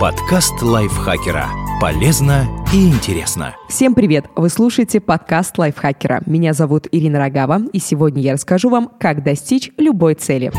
Подкаст лайфхакера. Полезно и интересно. Всем привет! Вы слушаете подкаст лайфхакера. Меня зовут Ирина Рогава, и сегодня я расскажу вам, как достичь любой цели.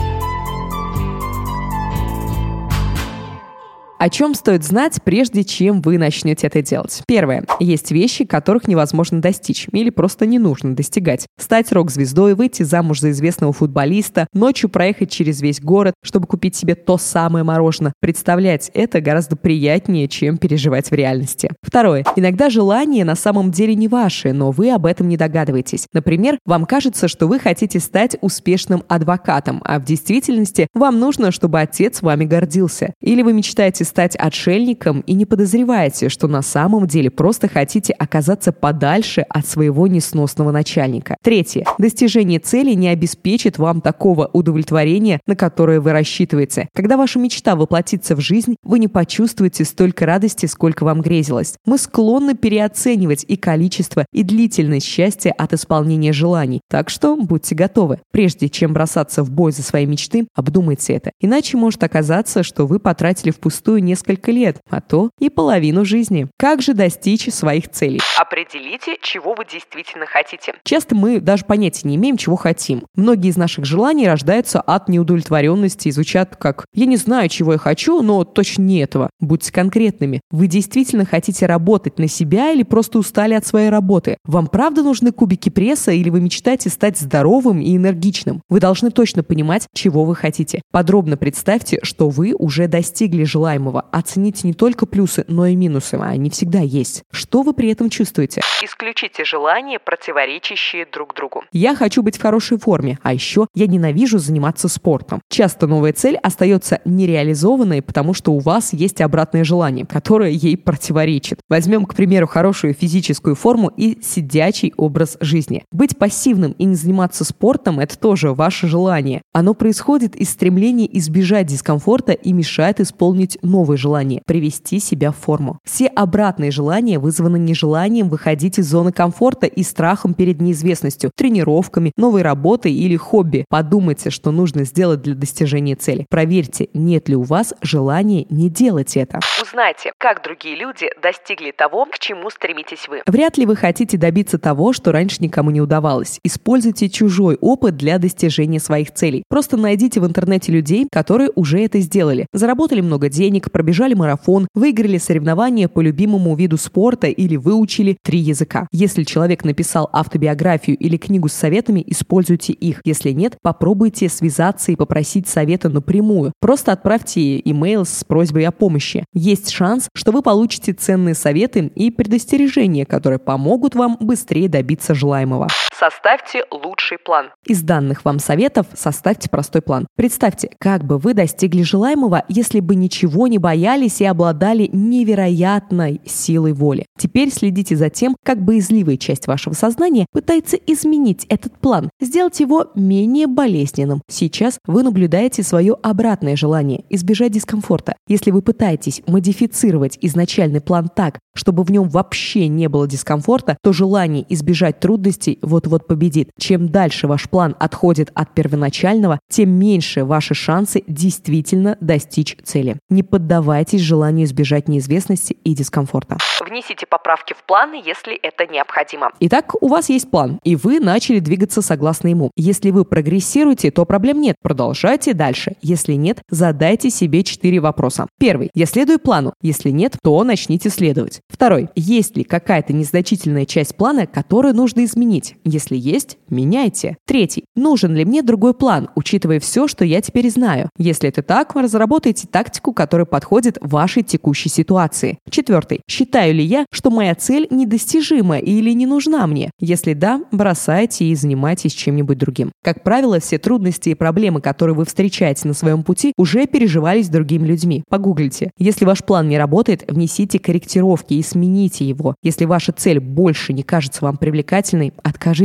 О чем стоит знать, прежде чем вы начнете это делать? Первое. Есть вещи, которых невозможно достичь или просто не нужно достигать. Стать рок-звездой, выйти замуж за известного футболиста, ночью проехать через весь город, чтобы купить себе то самое мороженое. Представлять это гораздо приятнее, чем переживать в реальности. Второе. Иногда желания на самом деле не ваши, но вы об этом не догадываетесь. Например, вам кажется, что вы хотите стать успешным адвокатом, а в действительности вам нужно, чтобы отец вами гордился. Или вы мечтаете стать отшельником и не подозреваете, что на самом деле просто хотите оказаться подальше от своего несносного начальника. Третье. Достижение цели не обеспечит вам такого удовлетворения, на которое вы рассчитываете. Когда ваша мечта воплотится в жизнь, вы не почувствуете столько радости, сколько вам грезилось. Мы склонны переоценивать и количество, и длительность счастья от исполнения желаний. Так что будьте готовы. Прежде чем бросаться в бой за свои мечты, обдумайте это. Иначе может оказаться, что вы потратили впустую несколько лет, а то и половину жизни. Как же достичь своих целей? Определите, чего вы действительно хотите. Часто мы даже понятия не имеем, чего хотим. Многие из наших желаний рождаются от неудовлетворенности и звучат как «я не знаю, чего я хочу, но точно не этого». Будьте конкретными. Вы действительно хотите работать на себя или просто устали от своей работы? Вам правда нужны кубики пресса или вы мечтаете стать здоровым и энергичным? Вы должны точно понимать, чего вы хотите. Подробно представьте, что вы уже достигли желаемого желаемого. Оцените не только плюсы, но и минусы, они всегда есть. Что вы при этом чувствуете? Исключите желания, противоречащие друг другу. Я хочу быть в хорошей форме, а еще я ненавижу заниматься спортом. Часто новая цель остается нереализованной, потому что у вас есть обратное желание, которое ей противоречит. Возьмем, к примеру, хорошую физическую форму и сидячий образ жизни. Быть пассивным и не заниматься спортом – это тоже ваше желание. Оно происходит из стремления избежать дискомфорта и мешает исполнить новую новые желания – привести себя в форму. Все обратные желания вызваны нежеланием выходить из зоны комфорта и страхом перед неизвестностью, тренировками, новой работой или хобби. Подумайте, что нужно сделать для достижения цели. Проверьте, нет ли у вас желания не делать это. Узнайте, как другие люди достигли того, к чему стремитесь вы. Вряд ли вы хотите добиться того, что раньше никому не удавалось. Используйте чужой опыт для достижения своих целей. Просто найдите в интернете людей, которые уже это сделали. Заработали много денег, пробежали марафон, выиграли соревнования по любимому виду спорта или выучили три языка. Если человек написал автобиографию или книгу с советами, используйте их. Если нет, попробуйте связаться и попросить совета напрямую. Просто отправьте имейл с просьбой о помощи. Есть шанс, что вы получите ценные советы и предостережения, которые помогут вам быстрее добиться желаемого. Составьте лучший план. Из данных вам советов составьте простой план. Представьте, как бы вы достигли желаемого, если бы ничего не боялись и обладали невероятной силой воли. Теперь следите за тем, как боязливая часть вашего сознания пытается изменить этот план, сделать его менее болезненным. Сейчас вы наблюдаете свое обратное желание – избежать дискомфорта. Если вы пытаетесь модифицировать изначальный план так, чтобы в нем вообще не было дискомфорта, то желание избежать трудностей вот-вот победит. Чем дальше ваш план отходит от первоначального, тем меньше ваши шансы действительно достичь цели. Не поддавайтесь желанию избежать неизвестности и дискомфорта. Внесите поправки в планы, если это необходимо. Итак, у вас есть план, и вы начали двигаться согласно ему. Если вы прогрессируете, то проблем нет. Продолжайте дальше. Если нет, задайте себе четыре вопроса. Первый. Я следую плану. Если нет, то начните следовать. Второй. Есть ли какая-то незначительная часть плана, которую нужно изменить? Если есть, меняйте. Третий. Нужен ли мне другой план, учитывая все, что я теперь знаю? Если это так, разработайте тактику, которая подходит вашей текущей ситуации. Четвертый. Считаю ли я, что моя цель недостижима или не нужна мне? Если да, бросайте и занимайтесь чем-нибудь другим. Как правило, все трудности и проблемы, которые вы встречаете на своем пути, уже переживались другими людьми. Погуглите. Если ваш план не работает, внесите корректировки и смените его. Если ваша цель больше не кажется вам привлекательной,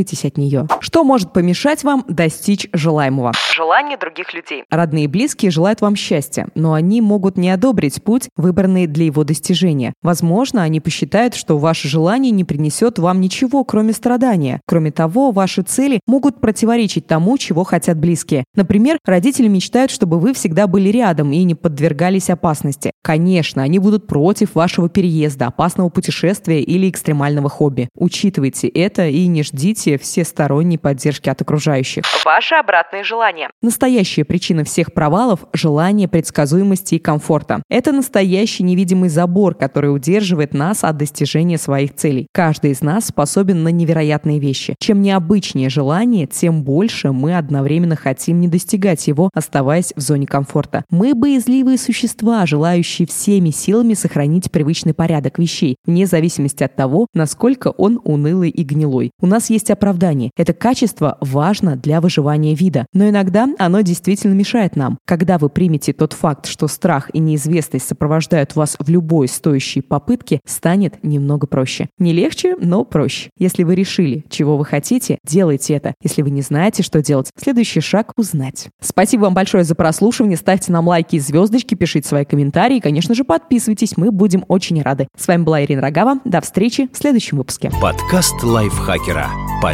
откажитесь от нее. Что может помешать вам достичь желаемого? Желание других людей. Родные и близкие желают вам счастья, но они могут не одобрить путь, выбранный для его достижения. Возможно, они посчитают, что ваше желание не принесет вам ничего, кроме страдания. Кроме того, ваши цели могут противоречить тому, чего хотят близкие. Например, родители мечтают, чтобы вы всегда были рядом и не подвергались опасности. Конечно, они будут против вашего переезда, опасного путешествия или экстремального хобби. Учитывайте это и не ждите всесторонней поддержки от окружающих. Ваши обратные желания. Настоящая причина всех провалов – желание предсказуемости и комфорта. Это настоящий невидимый забор, который удерживает нас от достижения своих целей. Каждый из нас способен на невероятные вещи. Чем необычнее желание, тем больше мы одновременно хотим не достигать его, оставаясь в зоне комфорта. Мы боязливые существа, желающие всеми силами сохранить привычный порядок вещей, вне зависимости от того, насколько он унылый и гнилой. У нас есть оправдание. Это качество важно для выживания вида. Но иногда оно действительно мешает нам. Когда вы примете тот факт, что страх и неизвестность сопровождают вас в любой стоящей попытке, станет немного проще. Не легче, но проще. Если вы решили, чего вы хотите, делайте это. Если вы не знаете, что делать, следующий шаг – узнать. Спасибо вам большое за прослушивание. Ставьте нам лайки и звездочки, пишите свои комментарии. И, конечно же, подписывайтесь. Мы будем очень рады. С вами была Ирина Рогава. До встречи в следующем выпуске. Подкаст лайфхакера.